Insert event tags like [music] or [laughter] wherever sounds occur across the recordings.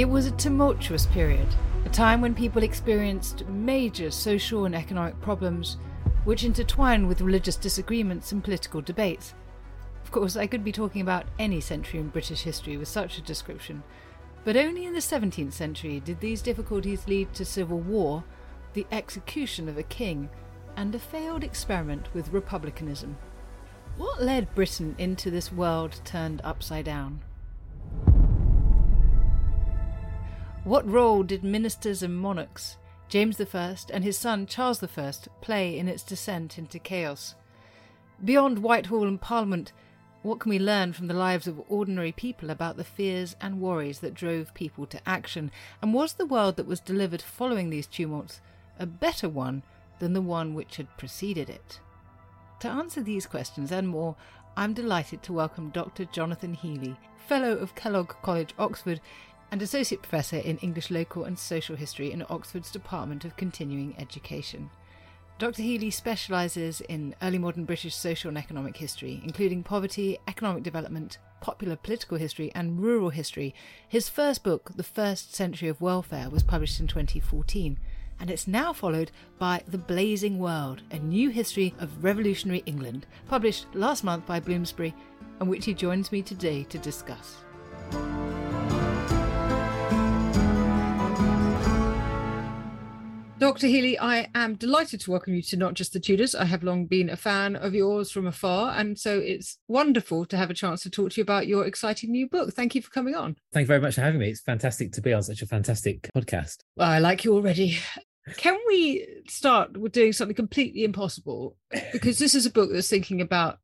It was a tumultuous period, a time when people experienced major social and economic problems, which intertwined with religious disagreements and political debates. Of course, I could be talking about any century in British history with such a description, but only in the 17th century did these difficulties lead to civil war, the execution of a king, and a failed experiment with republicanism. What led Britain into this world turned upside down? What role did ministers and monarchs, James I and his son Charles I, play in its descent into chaos? Beyond Whitehall and Parliament, what can we learn from the lives of ordinary people about the fears and worries that drove people to action? And was the world that was delivered following these tumults a better one than the one which had preceded it? To answer these questions and more, I'm delighted to welcome Dr. Jonathan Healey, Fellow of Kellogg College, Oxford, and Associate Professor in English Local and Social History in Oxford's Department of Continuing Education. Dr. Healey specialises in early modern British social and economic history, including poverty, economic development, popular political history, and rural history. His first book, The First Century of Welfare, was published in 2014, and it's now followed by The Blazing World, a new history of revolutionary England, published last month by Bloomsbury, and which he joins me today to discuss. Dr. Healey, I am delighted to welcome you to Not Just the Tudors. I have long been a fan of yours from afar, and so it's wonderful to have a chance to talk to you about your exciting new book. Thank you for coming on. Thank you very much for having me. It's fantastic to be on such a fantastic podcast. Well, I like you already. Can we start with doing something completely impossible? Because this is a book that's thinking about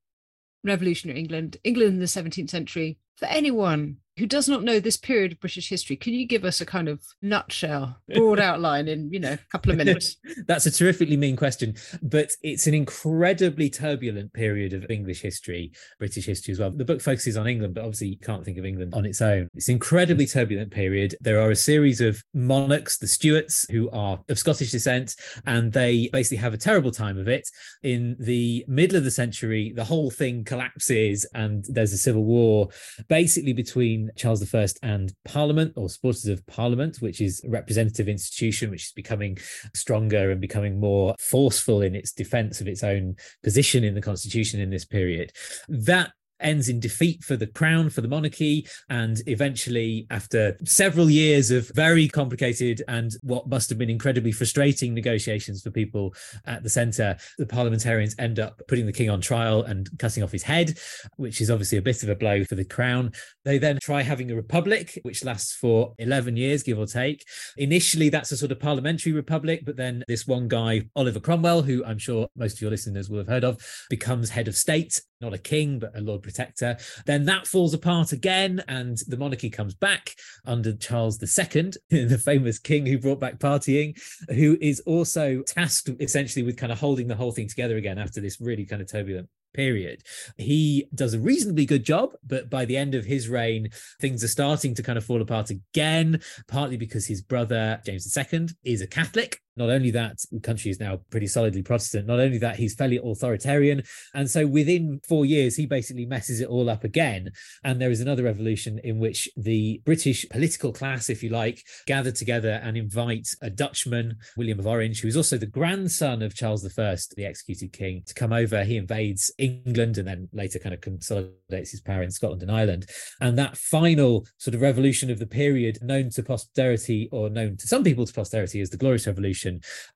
revolutionary England, England in the 17th century. For anyone who does not know this period of British history, can you give us a kind of nutshell, [laughs] broad outline in, you know, a couple of minutes? [laughs] That's a terrifically mean question, but it's an incredibly turbulent period of English history, British history as well. The book focuses on England, but obviously you can't think of England on its own. It's an incredibly turbulent period. There are a series of monarchs, the Stuarts, who are of Scottish descent, and they basically have a terrible time of it. In the middle of the century, the whole thing collapses and there's a civil war basically between Charles I and Parliament or supporters of Parliament, which is a representative institution which is becoming stronger and becoming more forceful in its defense of its own position in the constitution in this period. That ends in defeat for the crown, for the monarchy. And eventually, after several years of very complicated and what must have been incredibly frustrating negotiations for people at the centre, the parliamentarians end up putting the king on trial and cutting off his head, which is obviously a bit of a blow for the crown. They then try having a republic, which lasts for 11 years, give or take. Initially, that's a sort of parliamentary republic, but then this one guy, Oliver Cromwell, who I'm sure most of your listeners will have heard of, becomes head of state not a king, but a Lord Protector. Then that falls apart again, and the monarchy comes back under Charles II, [laughs] the famous king who brought back partying, who is also tasked essentially with kind of holding the whole thing together again after this really kind of turbulent period. He does a reasonably good job, but by the end of his reign, things are starting to kind of fall apart again, partly because his brother, James II, is a Catholic not only that, the country is now pretty solidly Protestant. Not only that, he's fairly authoritarian. And so within four years, he basically messes it all up again. And there is another revolution in which the British political class, if you like, gather together and invite a Dutchman, William of Orange, who is also the grandson of Charles I, the executed king, to come over. He invades England and then later kind of consolidates his power in Scotland and Ireland. And that final sort of revolution of the period, known to posterity or known to some people to posterity as the Glorious Revolution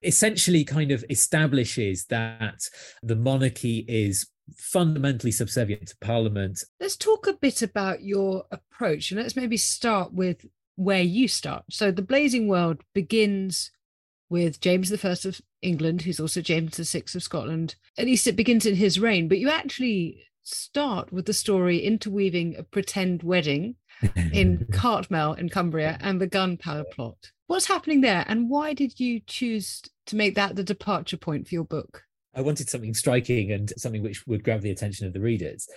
essentially kind of establishes that the monarchy is fundamentally subservient to parliament. Let's talk a bit about your approach and let's maybe start with where you start. So the blazing world begins with James I of England, who's also James VI of Scotland. At least it begins in his reign, but you actually start with the story interweaving a pretend wedding in [laughs] Cartmel in Cumbria and the gunpowder plot. What's happening there, and why did you choose to make that the departure point for your book? I wanted something striking and something which would grab the attention of the readers.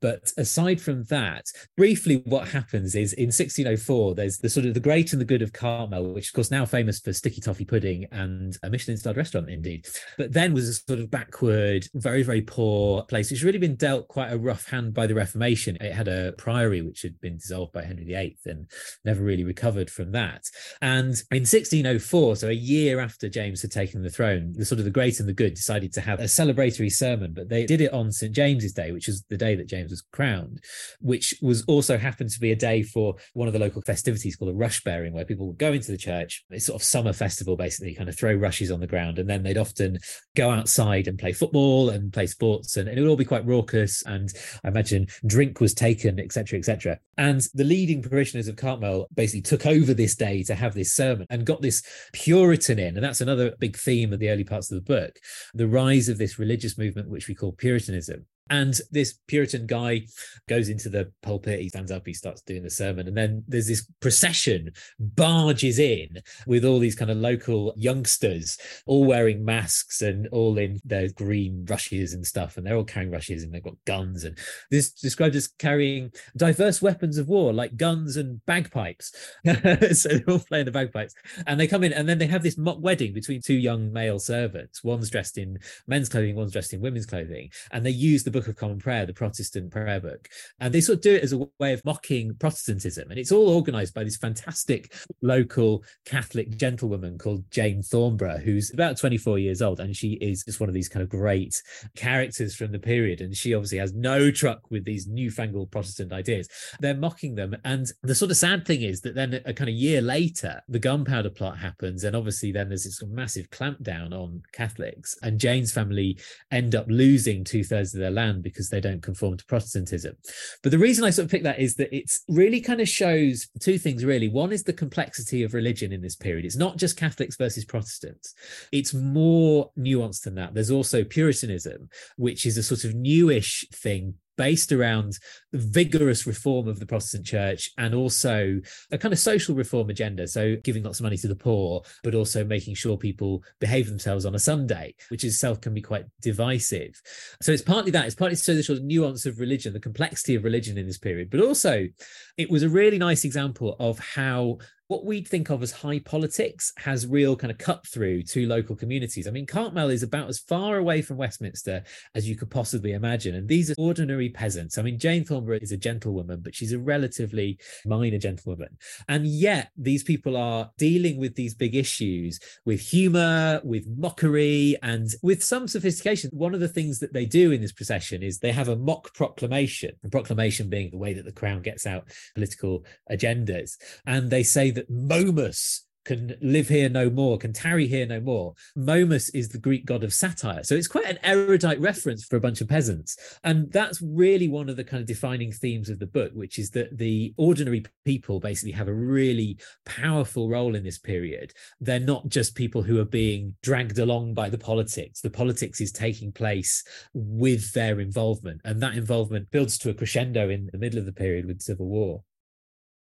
But aside from that, briefly, what happens is in 1604, there's the sort of the great and the good of Cartmel, which of course now famous for sticky toffee pudding and a Michelin-starred restaurant, indeed. But then was a sort of backward, very very poor place, which really been dealt quite a rough hand by the Reformation. It had a priory which had been dissolved by Henry VIII and never really recovered from that. And in 1604, so a year after James had taken the throne, the sort of the great and the good decided to have a celebratory sermon, but they did it on St. James's Day, which is the day that James was crowned, which was also happened to be a day for one of the local festivities called a rush bearing, where people would go into the church. It's sort of summer festival, basically, kind of throw rushes on the ground, and then they'd often go outside and play football and play sports, and it would all be quite raucous. And I imagine drink was taken, etc., etc. And the leading parishioners of Cartmel basically took over this day to have this sermon and got this Puritan in, and that's another big theme of the early parts of the book: the rise rise of this religious movement, which we call Puritanism. And this Puritan guy goes into the pulpit, he stands up, he starts doing the sermon. And then there's this procession barges in with all these kind of local youngsters, all wearing masks and all in their green rushes and stuff. And they're all carrying rushes and they've got guns. And this described as carrying diverse weapons of war, like guns and bagpipes. [laughs] so they're all playing the bagpipes. And they come in and then they have this mock wedding between two young male servants. One's dressed in men's clothing, one's dressed in women's clothing. And they use the Book of Common Prayer, the Protestant prayer book. And they sort of do it as a way of mocking Protestantism. And it's all organized by this fantastic local Catholic gentlewoman called Jane Thornborough, who's about 24 years old. And she is just one of these kind of great characters from the period. And she obviously has no truck with these newfangled Protestant ideas. They're mocking them. And the sort of sad thing is that then a kind of year later, the gunpowder plot happens. And obviously, then there's this massive clampdown on Catholics. And Jane's family end up losing two thirds of their land land because they don't conform to Protestantism. But the reason I sort of pick that is that it's really kind of shows two things really. One is the complexity of religion in this period. It's not just Catholics versus Protestants, it's more nuanced than that. There's also Puritanism, which is a sort of newish thing based around the vigorous reform of the Protestant church and also a kind of social reform agenda. So, giving lots of money to the poor, but also making sure people behave themselves on a Sunday, which itself can be quite divisive. So, it's partly that, it's partly so the sort of nuance of religion, the complexity of religion in this period, but also it was a really nice example of how what we'd think of as high politics has real kind of cut through to local communities. I mean, Cartmel is about as far away from Westminster as you could possibly imagine. And these are ordinary peasants. I mean, Jane Thornborough is a gentlewoman, but she's a relatively minor gentlewoman. And yet, these people are dealing with these big issues with humor, with mockery, and with some sophistication. One of the things that they do in this procession is they have a mock proclamation, the proclamation being the way that the crown gets out political agendas. And they say that that Momus can live here no more, can tarry here no more. Momus is the Greek god of satire. So it's quite an erudite reference for a bunch of peasants. And that's really one of the kind of defining themes of the book, which is that the ordinary people basically have a really powerful role in this period. They're not just people who are being dragged along by the politics. The politics is taking place with their involvement. And that involvement builds to a crescendo in the middle of the period with civil war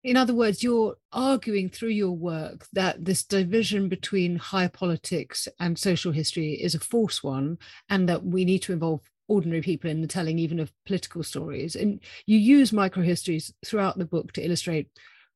in other words, you're arguing through your work that this division between higher politics and social history is a false one, and that we need to involve ordinary people in the telling even of political stories. And you use microhistories throughout the book to illustrate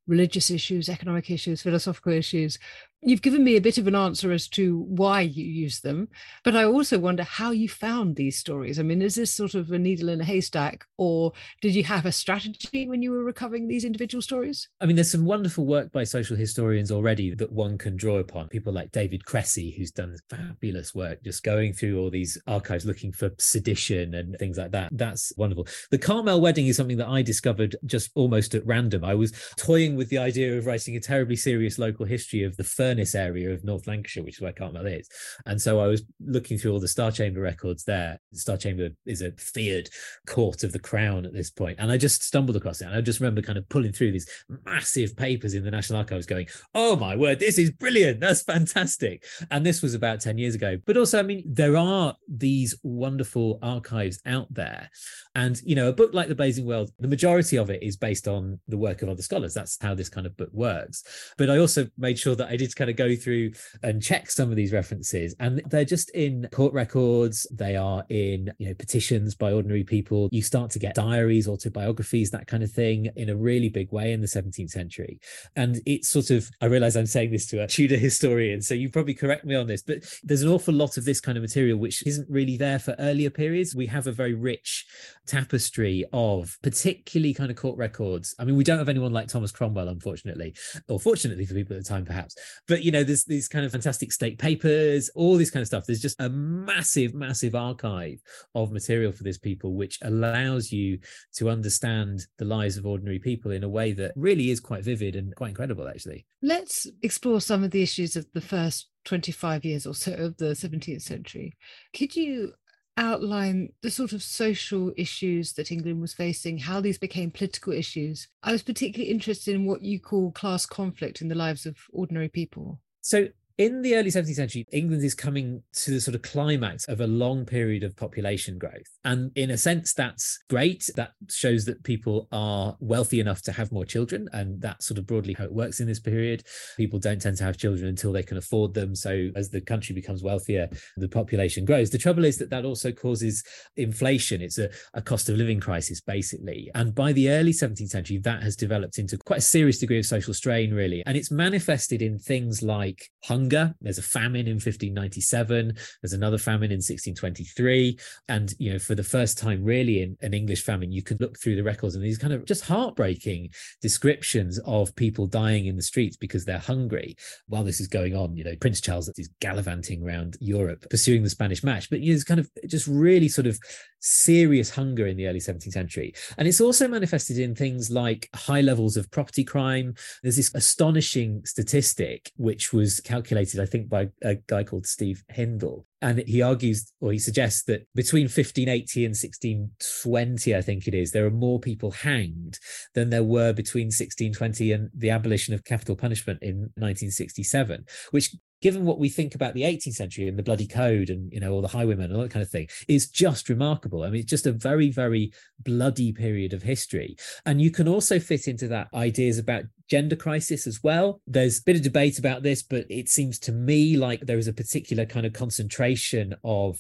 religious issues, economic issues, philosophical issues, You've given me a bit of an answer as to why you use them, but I also wonder how you found these stories. I mean, is this sort of a needle in a haystack, or did you have a strategy when you were recovering these individual stories? I mean, there's some wonderful work by social historians already that one can draw upon. People like David Cressy, who's done fabulous work just going through all these archives looking for sedition and things like that. That's wonderful. The Cartmel wedding is something that I discovered just almost at random. I was toying with the idea of writing a terribly serious local history of the first Furness area of North Lancashire, which is where Cartmel is. And so I was looking through all the Star Chamber records there. The Star Chamber is a feared court of the crown at this point. And I just stumbled across it. And I just remember kind of pulling through these massive papers in the National Archives going, oh my word, this is brilliant. That's fantastic. And this was about 10 years ago. But also, I mean, there are these wonderful archives out there. And, you know, a book like The Blazing World, the majority of it is based on the work of other scholars. That's how this kind of book works. But I also made sure that I did kind of go through and check some of these references. And they're just in court records, they are in, you know, petitions by ordinary people. You start to get diaries, autobiographies, that kind of thing in a really big way in the 17th century. And it's sort of, I realize I'm saying this to a Tudor historian, so you probably correct me on this, but there's an awful lot of this kind of material which isn't really there for earlier periods. We have a very rich tapestry of particularly kind of court records. I mean, we don't have anyone like Thomas Cromwell, unfortunately, or fortunately for people at the time, perhaps. But you know, there's these kind of fantastic state papers, all this kind of stuff. There's just a massive, massive archive of material for this people, which allows you to understand the lives of ordinary people in a way that really is quite vivid and quite incredible, actually. Let's explore some of the issues of the first 25 years or so of the 17th century. Could you outline the sort of social issues that England was facing, how these became political issues. I was particularly interested in what you call class conflict in the lives of ordinary people. So, in the early 17th century, England is coming to the sort of climax of a long period of population growth. And in a sense, that's great. That shows that people are wealthy enough to have more children. And that's sort of broadly how it works in this period. People don't tend to have children until they can afford them. So as the country becomes wealthier, the population grows. The trouble is that that also causes inflation. It's a, a cost of living crisis, basically. And by the early 17th century, that has developed into quite a serious degree of social strain, really. And it's manifested in things like hunger hunger. There's a famine in 1597. There's another famine in 1623. And, you know, for the first time really in an English famine, you can look through the records and these kind of just heartbreaking descriptions of people dying in the streets because they're hungry. While this is going on, you know, Prince Charles is gallivanting around Europe pursuing the Spanish match. But, you know, it's kind of just really sort of serious hunger in the early 17th century. And it's also manifested in things like high levels of property crime. There's this astonishing statistic, which was calculated, I think, by a guy called Steve Hindle. And he argues, or he suggests that between 1580 and 1620, I think it is, there are more people hanged than there were between 1620 and the abolition of capital punishment in 1967, which given what we think about the 18th century and the bloody code and you know all the highwaymen and all that kind of thing is just remarkable. I mean it's just a very very bloody period of history. And you can also fit into that ideas about gender crisis as well. There's a bit of debate about this but it seems to me like there is a particular kind of concentration of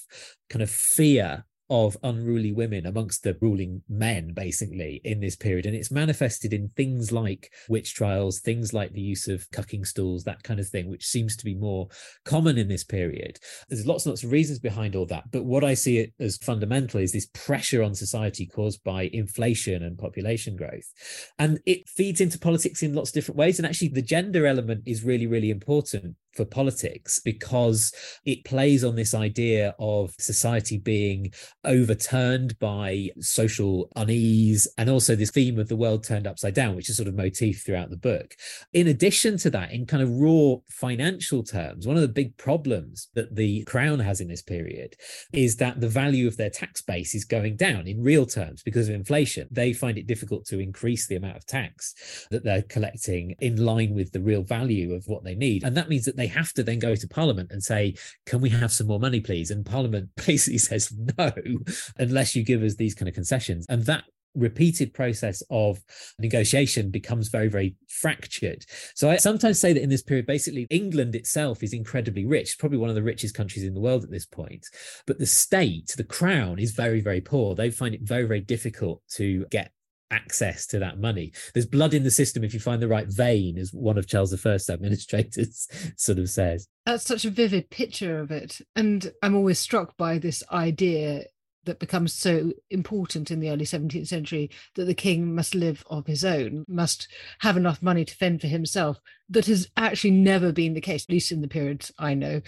kind of fear of unruly women amongst the ruling men, basically, in this period. And it's manifested in things like witch trials, things like the use of cucking stools, that kind of thing, which seems to be more common in this period. There's lots and lots of reasons behind all that. But what I see it as fundamental is this pressure on society caused by inflation and population growth. And it feeds into politics in lots of different ways. And actually, the gender element is really, really important for politics because it plays on this idea of society being overturned by social unease and also this theme of the world turned upside down which is sort of motif throughout the book. In addition to that in kind of raw financial terms one of the big problems that the crown has in this period is that the value of their tax base is going down in real terms because of inflation. They find it difficult to increase the amount of tax that they're collecting in line with the real value of what they need. And that means that they have to then go to Parliament and say, "Can we have some more money, please?" And Parliament [laughs] basically says no, unless you give us these kind of concessions. And that repeated process of negotiation becomes very very fractured so i sometimes say that in this period basically england itself is incredibly rich probably one of the richest countries in the world at this point but the state the crown is very very poor they find it very very difficult to get access to that money. There's blood in the system if you find the right vein, as one of Charles I's administrators [laughs] sort of says. That's such a vivid picture of it. And I'm always struck by this idea that becomes so important in the early 17th century that the king must live of his own, must have enough money to fend for himself. That has actually never been the case, at least in the periods I know.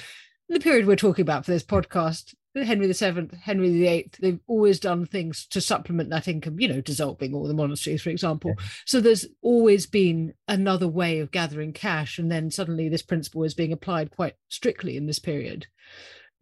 The period we're talking about for this podcast, Henry VII, Henry VIII, they've always done things to supplement that income, you know, dissolving all the monasteries, for example. Yeah. So there's always been another way of gathering cash. And then suddenly this principle is being applied quite strictly in this period.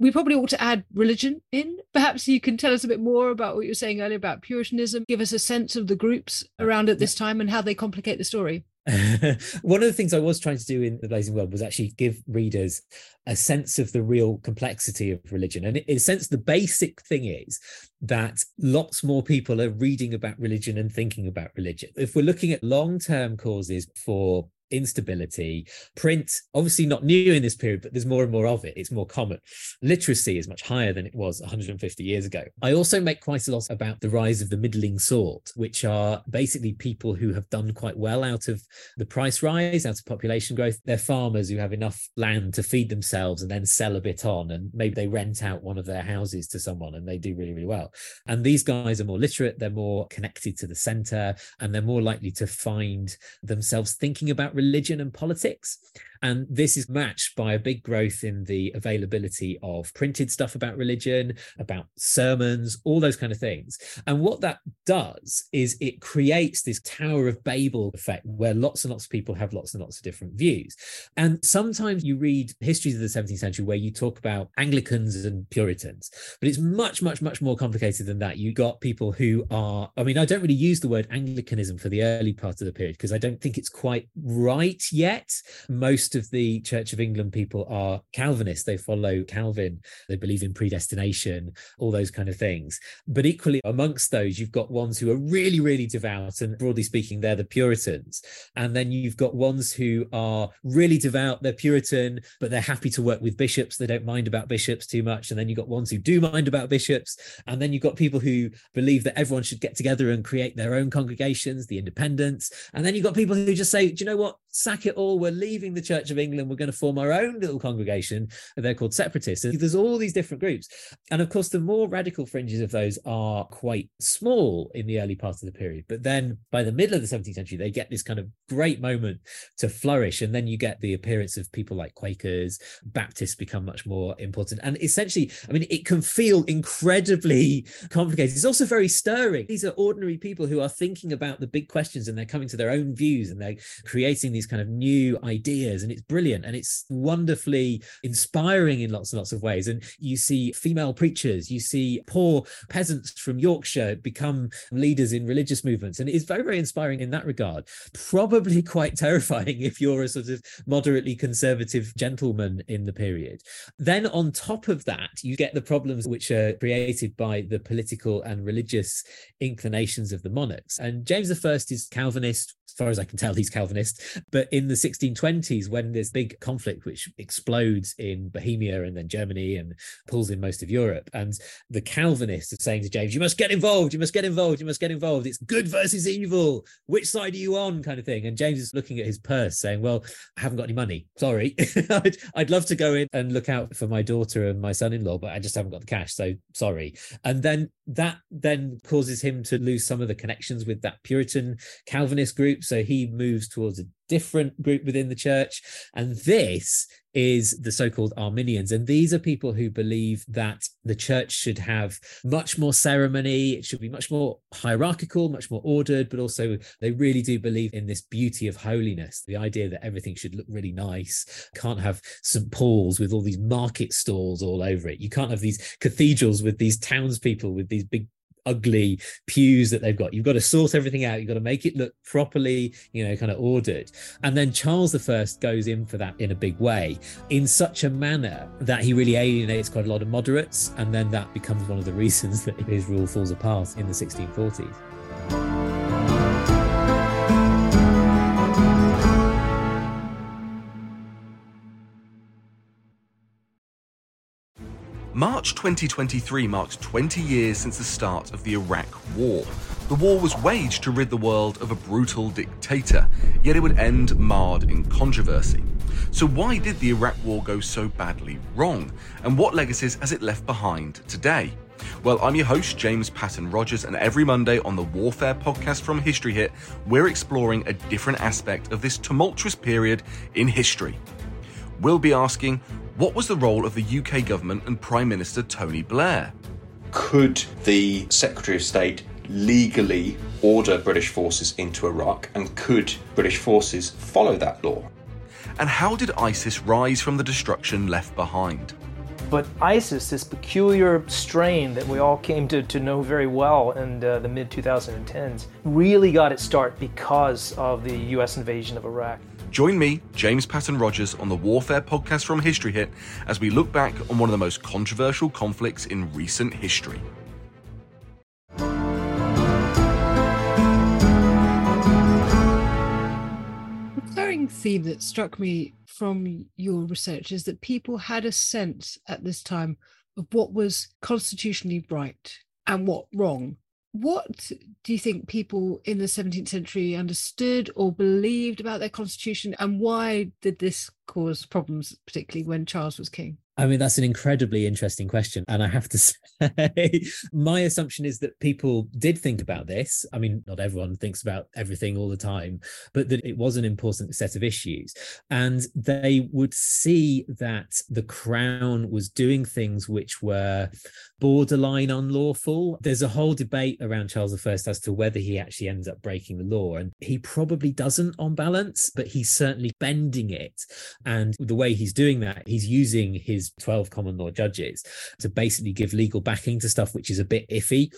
We probably ought to add religion in. Perhaps you can tell us a bit more about what you were saying earlier about Puritanism, give us a sense of the groups around at this time and how they complicate the story. [laughs] One of the things I was trying to do in The Blazing World was actually give readers a sense of the real complexity of religion. And in a sense, the basic thing is that lots more people are reading about religion and thinking about religion. If we're looking at long term causes for instability. Print, obviously not new in this period, but there's more and more of it. It's more common. Literacy is much higher than it was 150 years ago. I also make quite a lot about the rise of the middling sort, which are basically people who have done quite well out of the price rise, out of population growth. They're farmers who have enough land to feed themselves and then sell a bit on. And maybe they rent out one of their houses to someone and they do really, really well. And these guys are more literate, they're more connected to the center, and they're more likely to find themselves thinking about religion and politics. And this is matched by a big growth in the availability of printed stuff about religion, about sermons, all those kind of things. And what that does is it creates this Tower of Babel effect where lots and lots of people have lots and lots of different views. And sometimes you read histories of the 17th century where you talk about Anglicans and Puritans, but it's much, much, much more complicated than that. You got people who are, I mean, I don't really use the word Anglicanism for the early part of the period because I don't think it's quite right yet. Most most of the Church of England people are Calvinists. They follow Calvin. They believe in predestination, all those kind of things. But equally, amongst those, you've got ones who are really, really devout. And broadly speaking, they're the Puritans. And then you've got ones who are really devout. They're Puritan, but they're happy to work with bishops. They don't mind about bishops too much. And then you've got ones who do mind about bishops. And then you've got people who believe that everyone should get together and create their own congregations, the independents. And then you've got people who just say, do you know what? Sack it all. We're leaving the church Church of England, we're going to form our own little congregation. They're called separatists. And there's all these different groups. And of course, the more radical fringes of those are quite small in the early part of the period. But then by the middle of the 17th century, they get this kind of great moment to flourish. And then you get the appearance of people like Quakers, Baptists become much more important. And essentially, I mean, it can feel incredibly complicated. It's also very stirring. These are ordinary people who are thinking about the big questions and they're coming to their own views and they're creating these kind of new ideas. And and it's brilliant and it's wonderfully inspiring in lots and lots of ways. And you see female preachers, you see poor peasants from Yorkshire become leaders in religious movements. And it is very, very inspiring in that regard. Probably [laughs] quite terrifying if you're a sort of moderately conservative gentleman in the period. Then on top of that, you get the problems which are created by the political and religious inclinations of the monarchs. And James I is Calvinist, as far as I can tell, he's Calvinist. But in the 1620s, when there's big conflict which explodes in Bohemia and then Germany and pulls in most of Europe, and the Calvinists are saying to James, "You must get involved. You must get involved. You must get involved. It's good versus evil. Which side are you on?" kind of thing. And James is looking at his purse, saying, "Well, I haven't got any money. Sorry. [laughs] I'd, I'd love to go in and look out for my daughter and my son-in-law, but I just haven't got the cash. So sorry." And then that then causes him to lose some of the connections with that Puritan Calvinist group. So he moves towards a different group within the church. And this is the so called Arminians. And these are people who believe that the church should have much more ceremony, it should be much more hierarchical, much more ordered, but also they really do believe in this beauty of holiness the idea that everything should look really nice. Can't have St. Paul's with all these market stalls all over it. You can't have these cathedrals with these townspeople with these big ugly pews that they've got. You've got to sort everything out. You've got to make it look properly, you know, kind of ordered. And then Charles I goes in for that in a big way, in such a manner that he really alienates quite a lot of moderates. And then that becomes one of the reasons [laughs] that his rule falls apart in the 1640s. March 2023 marked 20 years since the start of the Iraq War. The war was waged to rid the world of a brutal dictator, yet it would end marred in controversy. So, why did the Iraq War go so badly wrong? And what legacies has it left behind today? Well, I'm your host, James Patton Rogers, and every Monday on the Warfare podcast from History Hit, we're exploring a different aspect of this tumultuous period in history. We'll be asking what was the role of the UK government and Prime Minister Tony Blair? Could the Secretary of State legally order British forces into Iraq, and could British forces follow that law? And how did ISIS rise from the destruction left behind? But ISIS, this peculiar strain that we all came to, to know very well in uh, the mid 2010s, really got its start because of the US invasion of Iraq. Join me, James Patton Rogers, on the Warfare podcast from History Hit as we look back on one of the most controversial conflicts in recent history. The recurring theme that struck me from your research is that people had a sense at this time of what was constitutionally right and what wrong. What do you think people in the 17th century understood or believed about their constitution, and why did this cause problems, particularly when Charles was king? I mean, that's an incredibly interesting question. And I have to [laughs] say, my assumption is that people did think about this. I mean, not everyone thinks about everything all the time, but that it was an important set of issues. And they would see that the crown was doing things which were borderline unlawful. There's a whole debate around Charles I as to whether he actually ends up breaking the law. And he probably doesn't on balance, but he's certainly bending it. And the way he's doing that, he's using his 12 common law judges to basically give legal backing to stuff which is a bit iffy.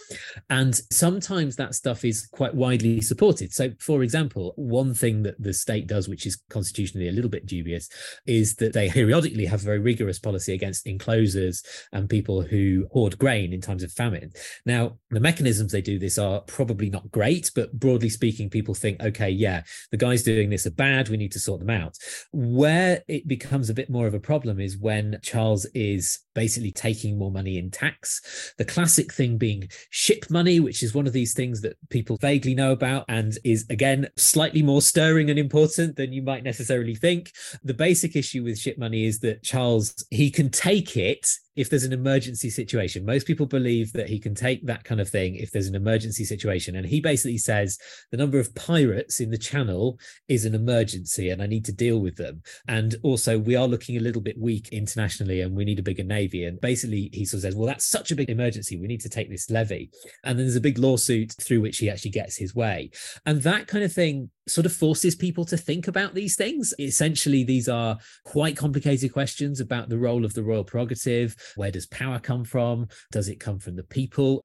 And sometimes that stuff is quite widely supported. So, for example, one thing that the state does, which is constitutionally a little bit dubious, is that they periodically have a very rigorous policy against enclosures and people who hoard grain in times of famine. Now, the mechanisms they do this are probably not great, but broadly speaking, people think, okay, yeah, the guys doing this are bad. We need to sort them out. Where it becomes a bit more of a problem is when Charles is basically taking more money in tax. The classic thing being ship money, which is one of these things that people vaguely know about and is, again, slightly more stirring and important than you might necessarily think. The basic issue with ship money is that Charles, he can take it if there's an emergency situation. Most people believe that he can take that kind of thing if there's an emergency situation. And he basically says the number of pirates in the channel is an emergency and I need to deal with them. And also, we are looking a little bit weak internationally and we need a bigger navy. And basically, he sort of says, well, that's such a big emergency. We need to take this levy. And then there's a big lawsuit through which he actually gets his way. And that kind of thing sort of forces people to think about these things. Essentially, these are quite complicated questions about the role of the royal prerogative. Where does power come from? Does it come from the people?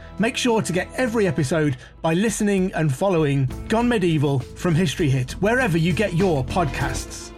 Make sure to get every episode by listening and following Gone Medieval from History Hit, wherever you get your podcasts.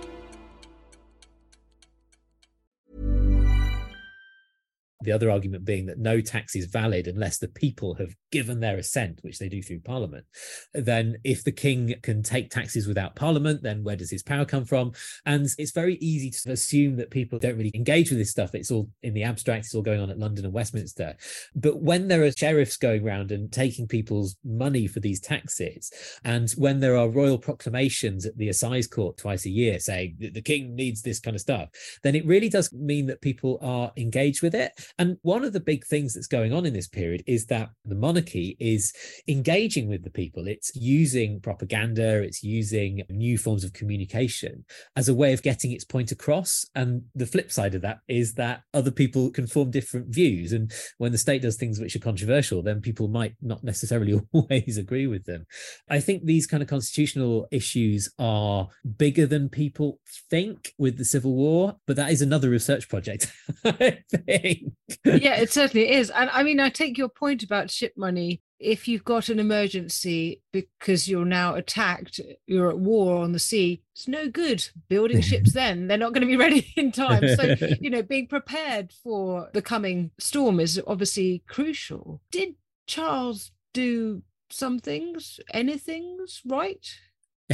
The other argument being that no tax is valid unless the people have given their assent, which they do through parliament. Then, if the king can take taxes without parliament, then where does his power come from? And it's very easy to assume that people don't really engage with this stuff. It's all in the abstract, it's all going on at London and Westminster. But when there are sheriffs going around and taking people's money for these taxes, and when there are royal proclamations at the assize court twice a year saying that the king needs this kind of stuff, then it really does mean that people are engaged with it. And one of the big things that's going on in this period is that the monarchy is engaging with the people. It's using propaganda, it's using new forms of communication as a way of getting its point across. And the flip side of that is that other people can form different views. And when the state does things which are controversial, then people might not necessarily [laughs] always agree with them. I think these kind of constitutional issues are bigger than people think with the Civil War, but that is another research project, [laughs] I think. Yeah, it certainly is. And I mean, I take your point about ship money. If you've got an emergency because you're now attacked, you're at war on the sea, it's no good building ships [laughs] then. They're not going to be ready in time. So, [laughs] you know, being prepared for the coming storm is obviously crucial. Did Charles do some things, any things right? [laughs]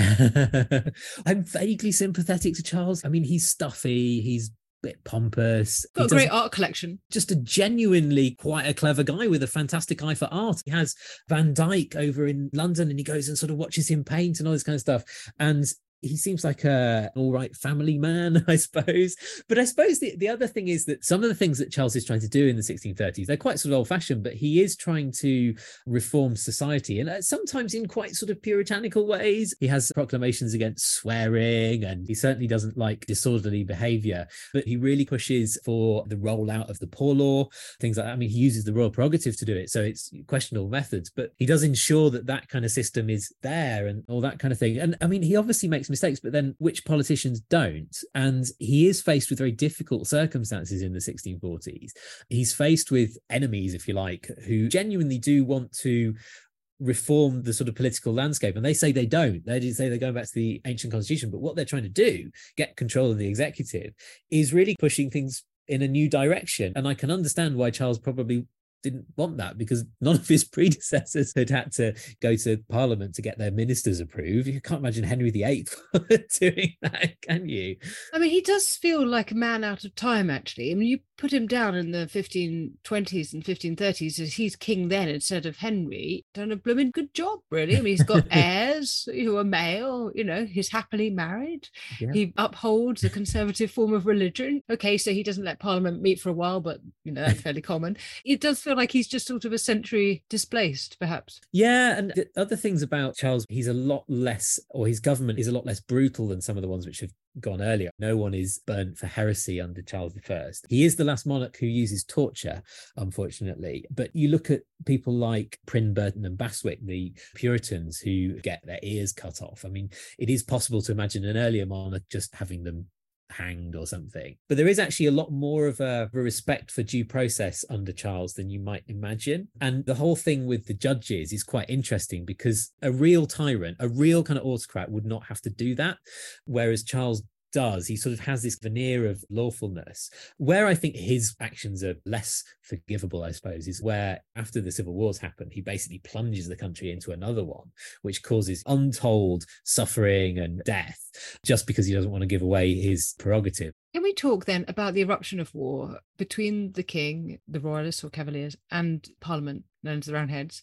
I'm vaguely sympathetic to Charles. I mean, he's stuffy, he's bit pompous. Got a great art collection. Just a genuinely quite a clever guy with a fantastic eye for art. He has Van Dyck over in London and he goes and sort of watches him paint and all this kind of stuff. And he seems like a all right family man, [laughs] I suppose. But I suppose the, the other thing is that some of the things that Charles is trying to do in the 1630s, they're quite sort of old fashioned, but he is trying to reform society and uh, sometimes in quite sort of puritanical ways. He has proclamations against swearing and he certainly doesn't like disorderly behavior, but he really pushes for the rollout of the poor law, things like that. I mean, he uses the royal prerogative to do it, so it's questionable methods, but he does ensure that that kind of system is there and all that kind of thing. And I mean, he obviously makes mistakes, but then which politicians don't? And he is faced with very difficult circumstances in the 1640s. He's faced with enemies, if you like, who genuinely do want to reform the sort of political landscape and they say they don't they say they're going back to the ancient constitution but what they're trying to do get control of the executive is really pushing things in a new direction and i can understand why charles probably didn't want that because none of his [laughs] predecessors had had to go to parliament to get their ministers approved. You can't imagine Henry VIII [laughs] doing that, can you? I mean, he does feel like a man out of time, actually. I mean, you put him down in the 1520s and 1530s as he's king then instead of Henry. Done a blooming good job, really. I mean, he's got [laughs] heirs who are male, you know, he's happily married. Yeah. He upholds a conservative form of religion. Okay, so he doesn't let parliament meet for a while, but, you know, that's fairly common. It does feel like he's just sort of a century displaced, perhaps. Yeah, and the other things about Charles, he's a lot less, or his government is a lot less brutal than some of the ones which have gone earlier. No one is burnt for heresy under Charles I. He is the last monarch who uses torture, unfortunately. But you look at people like Prynne, Burton, and Bastwick, the Puritans who get their ears cut off. I mean, it is possible to imagine an earlier monarch just having them hanged or something. But there is actually a lot more of a, a, respect for due process under Charles than you might imagine. And the whole thing with the judges is quite interesting because a real tyrant, a real kind of autocrat would not have to do that. Whereas Charles does. He sort of has this veneer of lawfulness. Where I think his actions are less forgivable, I suppose, is where after the civil wars happened, he basically plunges the country into another one, which causes untold suffering and death just because he doesn't want to give away his prerogative. Can we talk then about the eruption of war between the king, the royalists or cavaliers, and parliament, known as the Roundheads?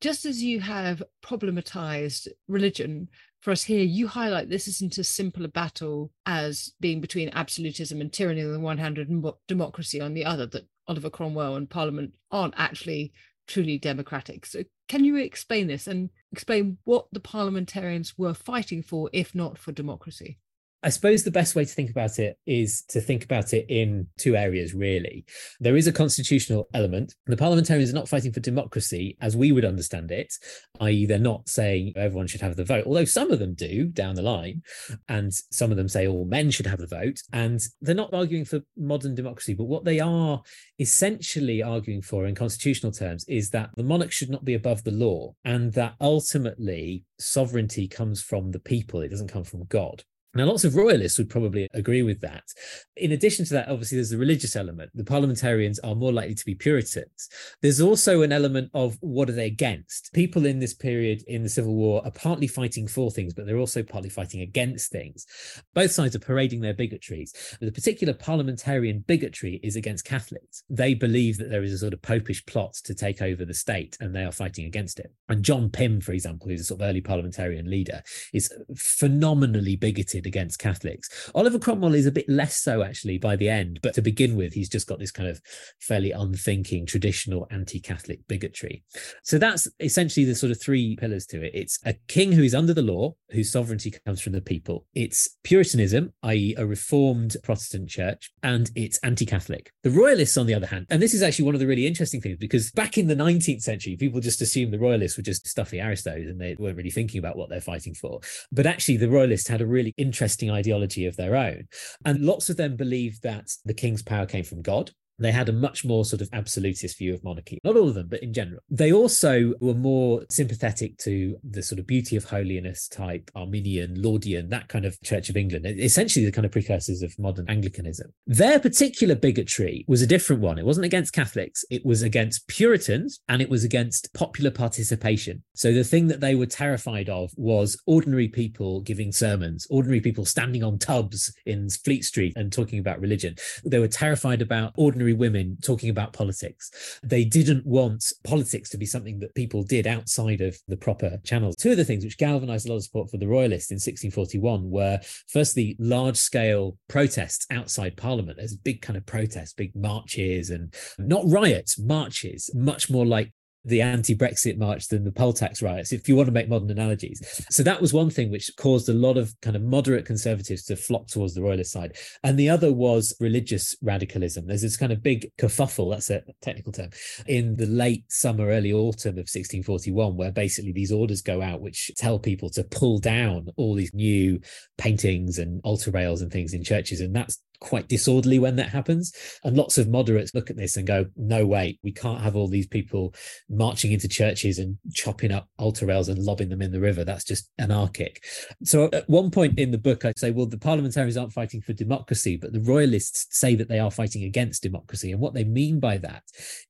Just as you have problematized religion for us here, you highlight this isn't as simple a battle as being between absolutism and tyranny on the one hand and democracy on the other, that Oliver Cromwell and Parliament aren't actually truly democratic. So, can you explain this and explain what the parliamentarians were fighting for, if not for democracy? I suppose the best way to think about it is to think about it in two areas, really. There is a constitutional element. The parliamentarians are not fighting for democracy as we would understand it, i.e., they're not saying everyone should have the vote, although some of them do down the line. And some of them say all men should have the vote. And they're not arguing for modern democracy, but what they are essentially arguing for in constitutional terms is that the monarch should not be above the law and that ultimately sovereignty comes from the people, it doesn't come from God. Now, lots of royalists would probably agree with that. In addition to that, obviously, there's the religious element. The parliamentarians are more likely to be Puritans. There's also an element of what are they against? People in this period in the Civil War are partly fighting for things, but they're also partly fighting against things. Both sides are parading their bigotries. The particular parliamentarian bigotry is against Catholics. They believe that there is a sort of popish plot to take over the state, and they are fighting against it. And John Pym, for example, who's a sort of early parliamentarian leader, is phenomenally bigoted against Catholics. Oliver Cromwell is a bit less so actually by the end, but to begin with, he's just got this kind of fairly unthinking traditional anti-Catholic bigotry. So that's essentially the sort of three pillars to it. It's a king who is under the law, whose sovereignty comes from the people. It's Puritanism, i.e., a reformed Protestant church, and it's anti-Catholic. The Royalists, on the other hand, and this is actually one of the really interesting things because back in the 19th century, people just assumed the Royalists were just stuffy aristos and they weren't really thinking about what they're fighting for. But actually, the Royalists had a really interesting ideology of their own. And lots of them believed that the king's power came from God they had a much more sort of absolutist view of monarchy. Not all of them, but in general. They also were more sympathetic to the sort of beauty of holiness type, Arminian, Laudian, that kind of Church of England, essentially the kind of precursors of modern Anglicanism. Their particular bigotry was a different one. It wasn't against Catholics, it was against Puritans and it was against popular participation. So the thing that they were terrified of was ordinary people giving sermons, ordinary people standing on tubs in Fleet Street and talking about religion. They were terrified about ordinary ordinary women talking about politics. They didn't want politics to be something that people did outside of the proper channels. Two of the things which galvanized a lot of support for the Royalists in 1641 were firstly large scale protests outside Parliament. There's big kind of protests, big marches and not riots, marches, much more like the anti-Brexit march than the poll tax riots, if you want to make modern analogies. So that was one thing which caused a lot of kind of moderate conservatives to flock towards the royalist side. And the other was religious radicalism. There's this kind of big kerfuffle, that's a technical term, in the late summer, early autumn of 1641, where basically these orders go out which tell people to pull down all these new paintings and altar rails and things in churches. And that's quite disorderly when that happens. And lots of moderates look at this and go, no way, we can't have all these people marching into churches and chopping up altar rails and lobbing them in the river. That's just anarchic. So at one point in the book, I say, well, the parliamentarians aren't fighting for democracy, but the royalists say that they are fighting against democracy. And what they mean by that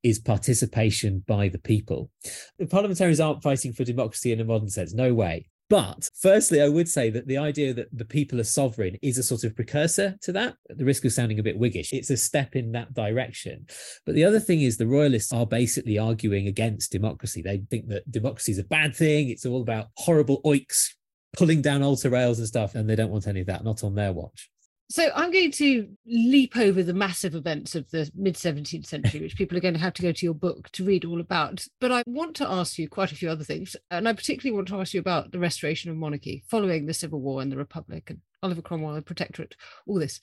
is participation by the people. The parliamentarians aren't fighting for democracy in a modern sense. No way. But firstly, I would say that the idea that the people are sovereign is a sort of precursor to that, at the risk of sounding a bit Whiggish. It's a step in that direction. But the other thing is the royalists are basically arguing against democracy. They think that democracy is a bad thing. It's all about horrible oiks pulling down altar rails and stuff, and they don't want any of that, not on their watch. So I'm going to leap over the massive events of the mid 17th century, which people are going to have to go to your book to read all about. But I want to ask you quite a few other things. And I particularly want to ask you about the restoration of monarchy following the Civil War and the Republic and Oliver Cromwell and Protectorate, all this.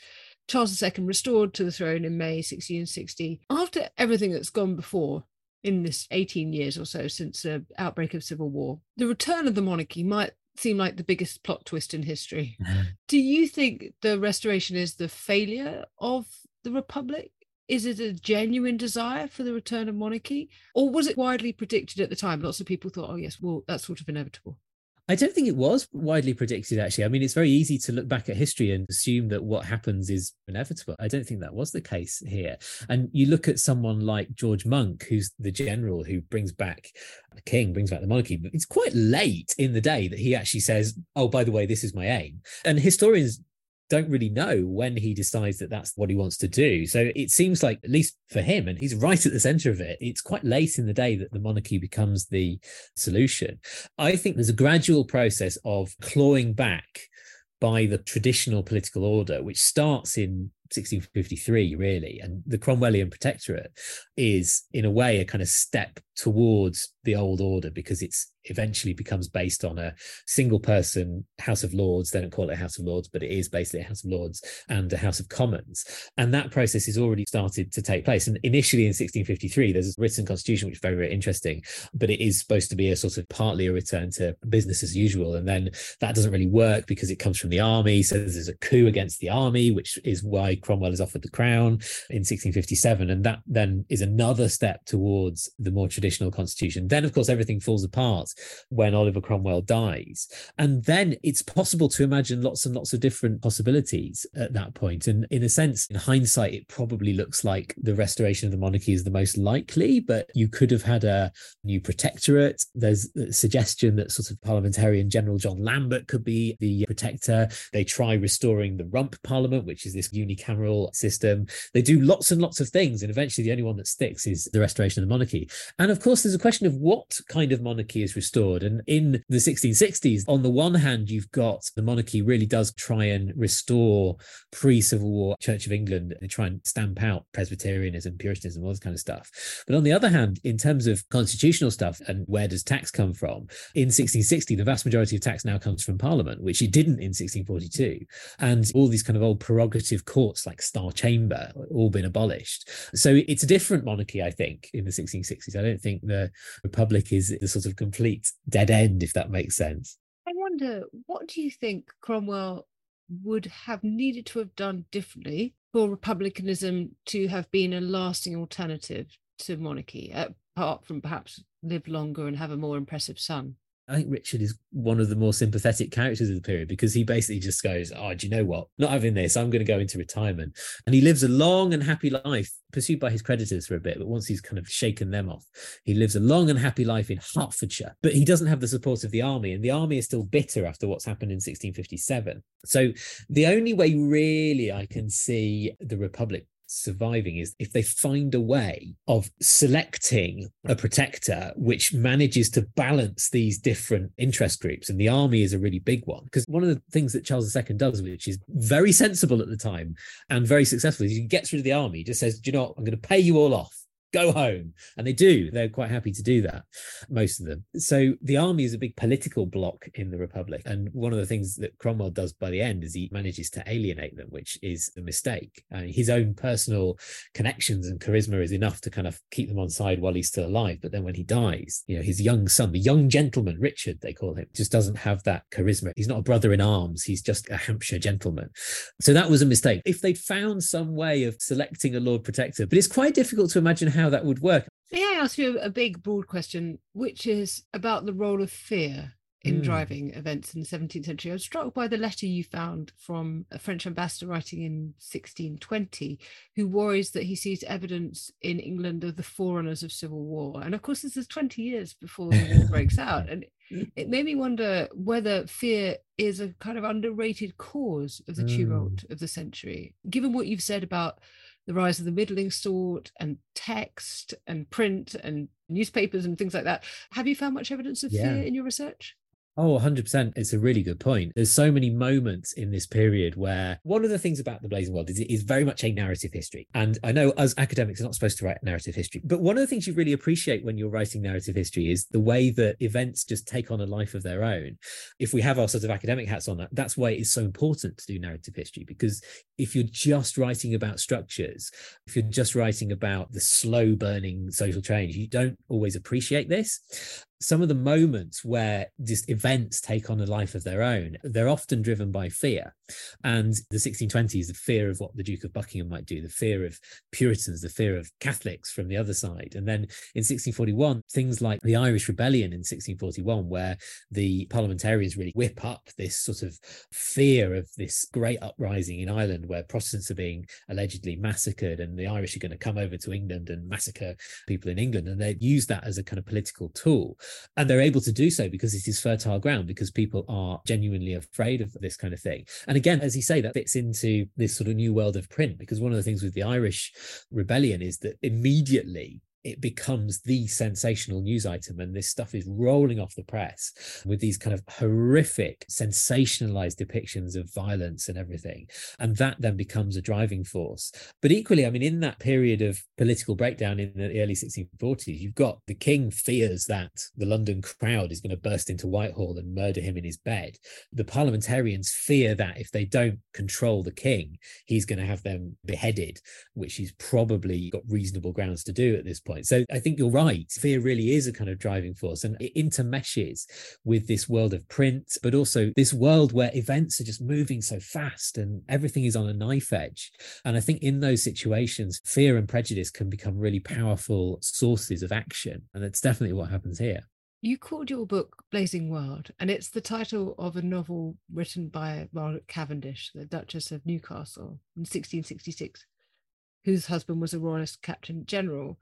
Charles II restored to the throne in May 1660. After everything that's gone before, in this 18 years or so since the outbreak of civil war the return of the monarchy might seem like the biggest plot twist in history. Mm-hmm. Do you think the restoration is the failure of the Republic? Is it a genuine desire for the return of monarchy? Or was it widely predicted at the time? Lots of people thought, oh, yes, well, that's sort of inevitable. I don't think it was widely predicted, actually. I mean, it's very easy to look back at history and assume that what happens is inevitable. I don't think that was the case here. And you look at someone like George Monk, who's the general who brings back the king, brings back the monarchy, but it's quite late in the day that he actually says, Oh, by the way, this is my aim. And historians don't really know when he decides that that's what he wants to do. So it seems like, at least for him, and he's right at the center of it, it's quite late in the day that the monarchy becomes the solution. I think there's a gradual process of clawing back by the traditional political order, which starts in 1653, really. And the Cromwellian Protectorate is, in a way, a kind of step towards the old order because it's eventually becomes based on a single person House of Lords. They don't call it a House of Lords, but it is basically a House of Lords and a House of Commons. And that process has already started to take place. And initially in 1653, there's a written constitution, which is very, very interesting, but it is supposed to be a sort of partly a return to business as usual. And then that doesn't really work because it comes from the army. So there's a coup against the army, which is why Cromwell is offered the crown in 1657. And that then is another step towards the more traditional constitution. Then, of course, everything falls apart when Oliver Cromwell dies. And then it's possible to imagine lots and lots of different possibilities at that point. And in a sense, in hindsight, it probably looks like the restoration of the monarchy is the most likely, but you could have had a new protectorate. There's a suggestion that sort of parliamentarian General John Lambert could be the protector. They try restoring the rump parliament, which is this unicameral system. They do lots and lots of things. And eventually, the only one that sticks is the restoration of the monarchy. And of course, there's a question of what kind of monarchy is restored. And in the 1660s, on the one hand, you've got the monarchy really does try and restore pre Civil War Church of England. They try and stamp out Presbyterianism, Puritanism, all this kind of stuff. But on the other hand, in terms of constitutional stuff and where does tax come from, in 1660, the vast majority of tax now comes from Parliament, which it didn't in 1642. And all these kind of old prerogative courts like Star Chamber all been abolished. So it's a different monarchy, I think, in the 1660s. I don't think the Republic is the sort of complete dead end, if that makes sense. I wonder, what do you think Cromwell would have needed to have done differently for republicanism to have been a lasting alternative to monarchy, apart from perhaps live longer and have a more impressive son? I think Richard is one of the more sympathetic characters of the period because he basically just goes, Oh, do you know what? Not having this, I'm going to go into retirement. And he lives a long and happy life, pursued by his creditors for a bit. But once he's kind of shaken them off, he lives a long and happy life in Hertfordshire. But he doesn't have the support of the army, and the army is still bitter after what's happened in 1657. So the only way, really, I can see the Republic surviving is if they find a way of selecting a protector which manages to balance these different interest groups. And the army is a really big one. Because one of the things that Charles II does, which is very sensible at the time and very successful, is he gets rid of the army, just says, Do you know what? I'm going to pay you all off go home. And they do. They're quite happy to do that, most of them. So the army is a big political block in the Republic. And one of the things that Cromwell does by the end is he manages to alienate them, which is a mistake. Uh, his own personal connections and charisma is enough to kind of keep them on side while he's still alive. But then when he dies, you know, his young son, the young gentleman, Richard, they call him, just doesn't have that charisma. He's not a brother in arms. He's just a Hampshire gentleman. So that was a mistake. If they'd found some way of selecting a Lord Protector, but it's quite difficult to imagine how how that would work. May I ask you a big, broad question, which is about the role of fear in mm. driving events in the 17th century. I was struck by the letter you found from a French ambassador writing in 1620, who worries that he sees evidence in England of the forerunners of civil war. And of course, this is 20 years before the war breaks [laughs] out. And it made me wonder whether fear is a kind of underrated cause of the mm. tumult of the century. Given what you've said about the rise of the middling sort and text and print and newspapers and things like that. Have you found much evidence of yeah. fear in your research? Oh, 100%. It's a really good point. There's so many moments in this period where one of the things about the Blazing World is it is very much a narrative history. And I know as academics are not supposed to write narrative history, but one of the things you really appreciate when you're writing narrative history is the way that events just take on a life of their own. If we have our sort of academic hats on, that, that's why it is so important to do narrative history, because if you're just writing about structures, if you're just writing about the slow burning social change, you don't always appreciate this some of the moments where just events take on a life of their own, they're often driven by fear. And the 1620s, the fear of what the Duke of Buckingham might do, the fear of Puritans, the fear of Catholics from the other side. And then in 1641, things like the Irish Rebellion in 1641, where the parliamentarians really whip up this sort of fear of this great uprising in Ireland where Protestants are being allegedly massacred and the Irish are going to come over to England and massacre people in England. And they use that as a kind of political tool. And they're able to do so because it is fertile ground, because people are genuinely afraid of this kind of thing. And again, as you say, that fits into this sort of new world of print, because one of the things with the Irish rebellion is that immediately it becomes the sensational news item and this stuff is rolling off the press with these kind of horrific sensationalized depictions of violence and everything. And that then becomes a driving force. But equally i mean in that period of political breakdown in the early 1640s you've got the king fears that the london crowd is going to burst into whitehall and murder him in his bed. The parliamentarians fear that if they don't control the king he's going to have them beheaded which he's probably got reasonable grounds to do at this point point. So I think you're right. Fear really is a kind of driving force and it intermeshes with this world of print, but also this world where events are just moving so fast and everything is on a knife edge. And I think in those situations, fear and prejudice can become really powerful sources of action. And that's definitely what happens here. You called your book Blazing World, and it's the title of a novel written by Margaret Cavendish, the Duchess of Newcastle, in 1666, whose husband was a royalist captain general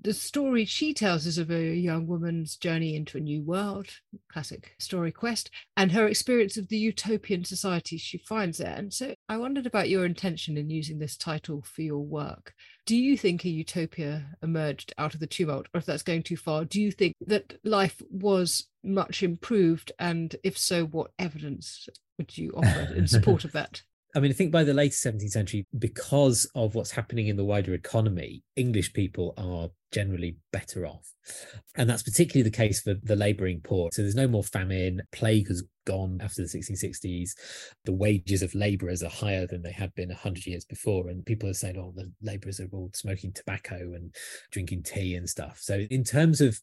the story she tells is of a young woman's journey into a new world, classic story quest, and her experience of the utopian society she finds there. And so I wondered about your intention in using this title for your work. Do you think a utopia emerged out of the tumult, or if that's going too far, do you think that life was much improved? And if so, what evidence would you offer in support of that? [laughs] I mean, I think by the late 17th century, because of what's happening in the wider economy, English people are generally better off. And that's particularly the case for the labouring poor. So there's no more famine, plague has gone after the 1660s. The wages of labourers are higher than they had been 100 years before. And people are saying, oh, the labourers are all smoking tobacco and drinking tea and stuff. So, in terms of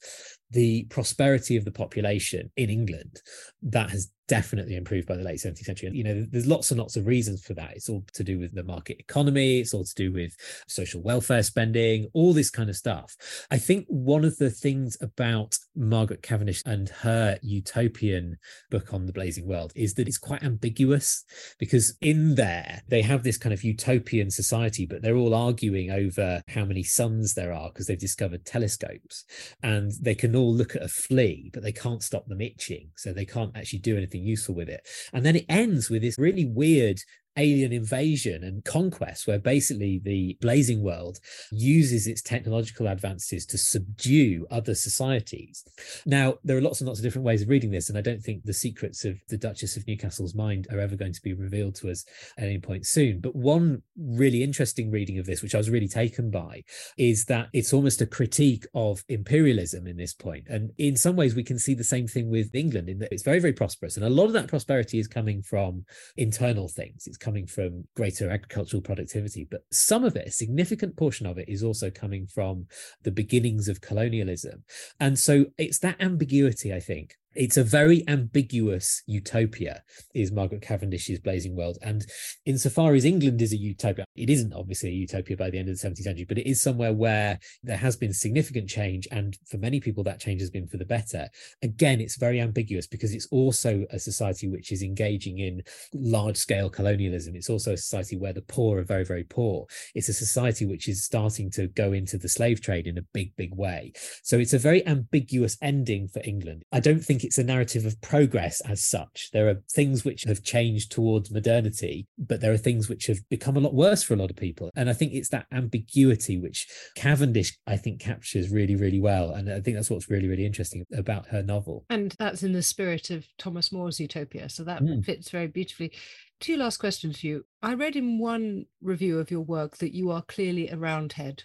the prosperity of the population in England, that has definitely improved by the late 17th century. And, You know, there's lots and lots of reasons for that. It's all to do with the market economy, it's all to do with social welfare spending, all this kind of stuff. I think one of the things about Margaret Cavendish and her utopian book on the blazing world is that it's quite ambiguous because in there they have this kind of utopian society, but they're all arguing over how many suns there are because they've discovered telescopes and they can all look at a flea, but they can't stop them itching. So they can't actually do anything useful with it. And then it ends with this really weird alien invasion and conquest, where basically the blazing world uses its technological advances to subdue other societies. Now, there are lots and lots of different ways of reading this, and I don't think the secrets of the Duchess of Newcastle's mind are ever going to be revealed to us at any point soon. But one really interesting reading of this, which I was really taken by, is that it's almost a critique of imperialism in this point. And in some ways, we can see the same thing with England in that it's very, very prosperous. And a lot of that prosperity is coming from internal things. It's coming from greater agricultural productivity, but some of it, a significant portion of it, is also coming from the beginnings of colonialism. And so it's that ambiguity, I think, it's a very ambiguous utopia is margaret cavendish's blazing world. And insofar as england is a utopia it isn't obviously a utopia by the end of the 17th century but it is somewhere where there has been significant change and for many people that change has been for the better. Again it's very ambiguous because it's also a society which is engaging in large scale colonialism. It's also a society where the poor are very very poor. It's a society which is starting to go into the slave trade in a big big way. So it's a very ambiguous ending for england. I don't think think it's a narrative of progress as such. There are things which have changed towards modernity, but there are things which have become a lot worse for a lot of people. And I think it's that ambiguity which Cavendish, I think, captures really, really well. And I think that's what's really, really interesting about her novel. And that's in the spirit of Thomas More's Utopia. So that mm. fits very beautifully. Two last questions for you. I read in one review of your work that you are clearly a roundhead.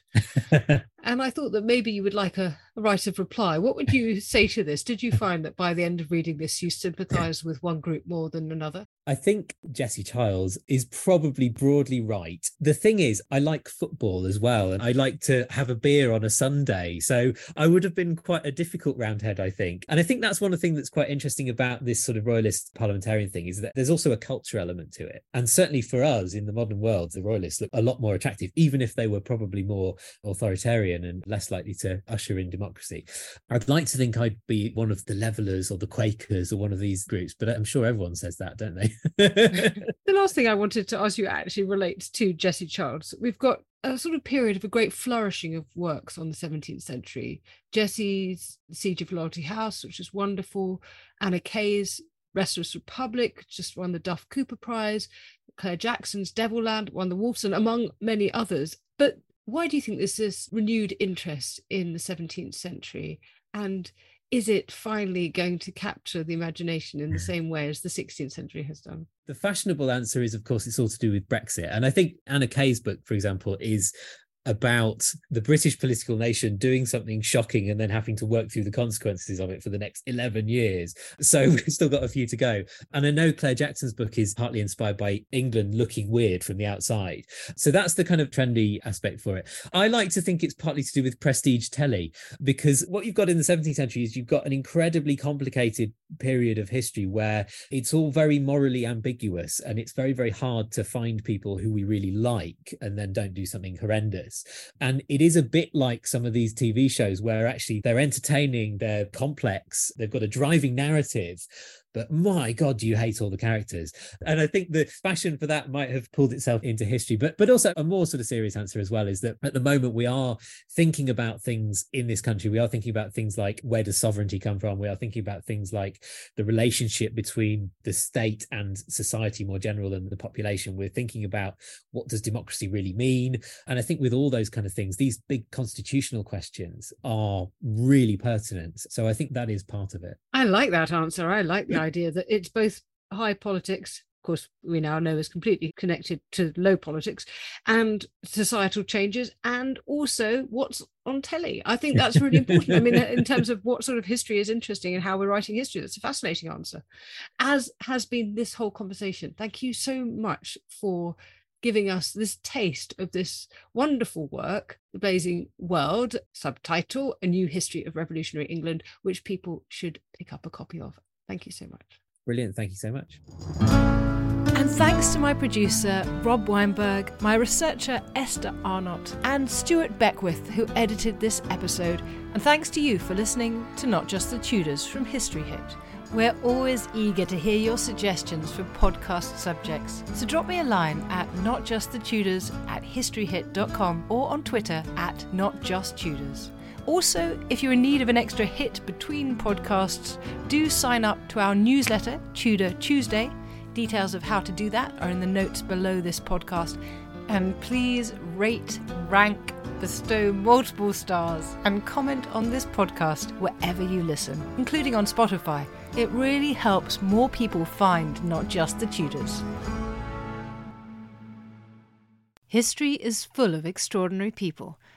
[laughs] and I thought that maybe you would like a, a, right of reply. What would you [laughs] say to this? Did you find that by the end of reading this, you sympathize with one group more than another? I think Jessie Childs is probably broadly right. The thing is, I like football as well, and I like to have a beer on a Sunday. So I would have been quite a difficult roundhead, I think. And I think that's one of the things that's quite interesting about this sort of royalist parliamentarian thing is that there's also a culture element to it. And certainly for us in the modern world, the royalists look a lot more attractive, even if they were probably more authoritarian and less likely to usher in democracy. I'd like to think I'd be one of the levelers or the Quakers or one of these groups, but I'm sure everyone says that, don't they? [laughs] the last thing I wanted to ask you actually relates to Jessie Childs. We've got a sort of period of a great flourishing of works on the 17th century. Jessie's Siege of Loyalty House, which is wonderful. Anna Keay's Restless Republic just won the Duff Cooper Prize. Clare Jackson's Devil-Land won the Wolfson, among many others. But why do you think there's this renewed interest in the 17th century? And is it finally going to capture the imagination in the [laughs] same way as the 16th century has done? The fashionable answer is, of course, it's all to do with Brexit. And I think Anna Keay's book, for example, is about the British political nation doing something shocking and then having to work through the consequences of it for the next 11 years. So [laughs] we've still got a few to go. And I know Clare Jackson's book is partly inspired by England looking weird from the outside. So that's the kind of trendy aspect for it. I like to think it's partly to do with prestige telly, because what you've got in the 17th century is you've got an incredibly complicated period of history where it's all very morally ambiguous and it's very, very hard to find people who we really like and then don't do something horrendous. And it is a bit like some of these TV shows where actually they're entertaining, they're complex, they've got a driving narrative, but my god do you hate all the characters? And i think the passion for that might have pulled itself into history but but also a more sort of serious answer as well is that at the moment we are thinking about things in this country. We are thinking about things like where does sovereignty come from? We are thinking about things like the relationship between the state and society more general than the population. We're thinking about what does democracy really mean? And i think with all those kind of things these big constitutional questions are really pertinent. So i think that is part of it. I like that answer. I like the idea that it's both high politics of course we now know is completely connected to low politics and societal changes and also what's on telly. I think that's really important. I mean in [laughs] terms of what sort of history is interesting and how we're writing history that's a fascinating answer as has been this whole conversation. Thank you so much for giving us this taste of this wonderful work, The Blazing World, subtitle, A New History of Revolutionary England, which people should pick up a copy of. Thank you so much. Brilliant. Thank you so much. And thanks to my producer, Rob Weinberg, my researcher, Esther Arnott, and Stuart Beckwith, who edited this episode. And thanks to you for listening to Not Just the Tudors from History Hit. We're always eager to hear your suggestions for podcast subjects. So drop me a line at notjustthetudors at historyhit.com or on Twitter at notjusttudors. Also, if you're in need of an extra hit between podcasts, do sign up to our newsletter, Tudor Tuesday. Details of how to do that are in the notes below this podcast. And please rate, rank, bestow multiple stars, and comment on this podcast wherever you listen, including on Spotify. It really helps more people find not just the Tudors. History is full of extraordinary people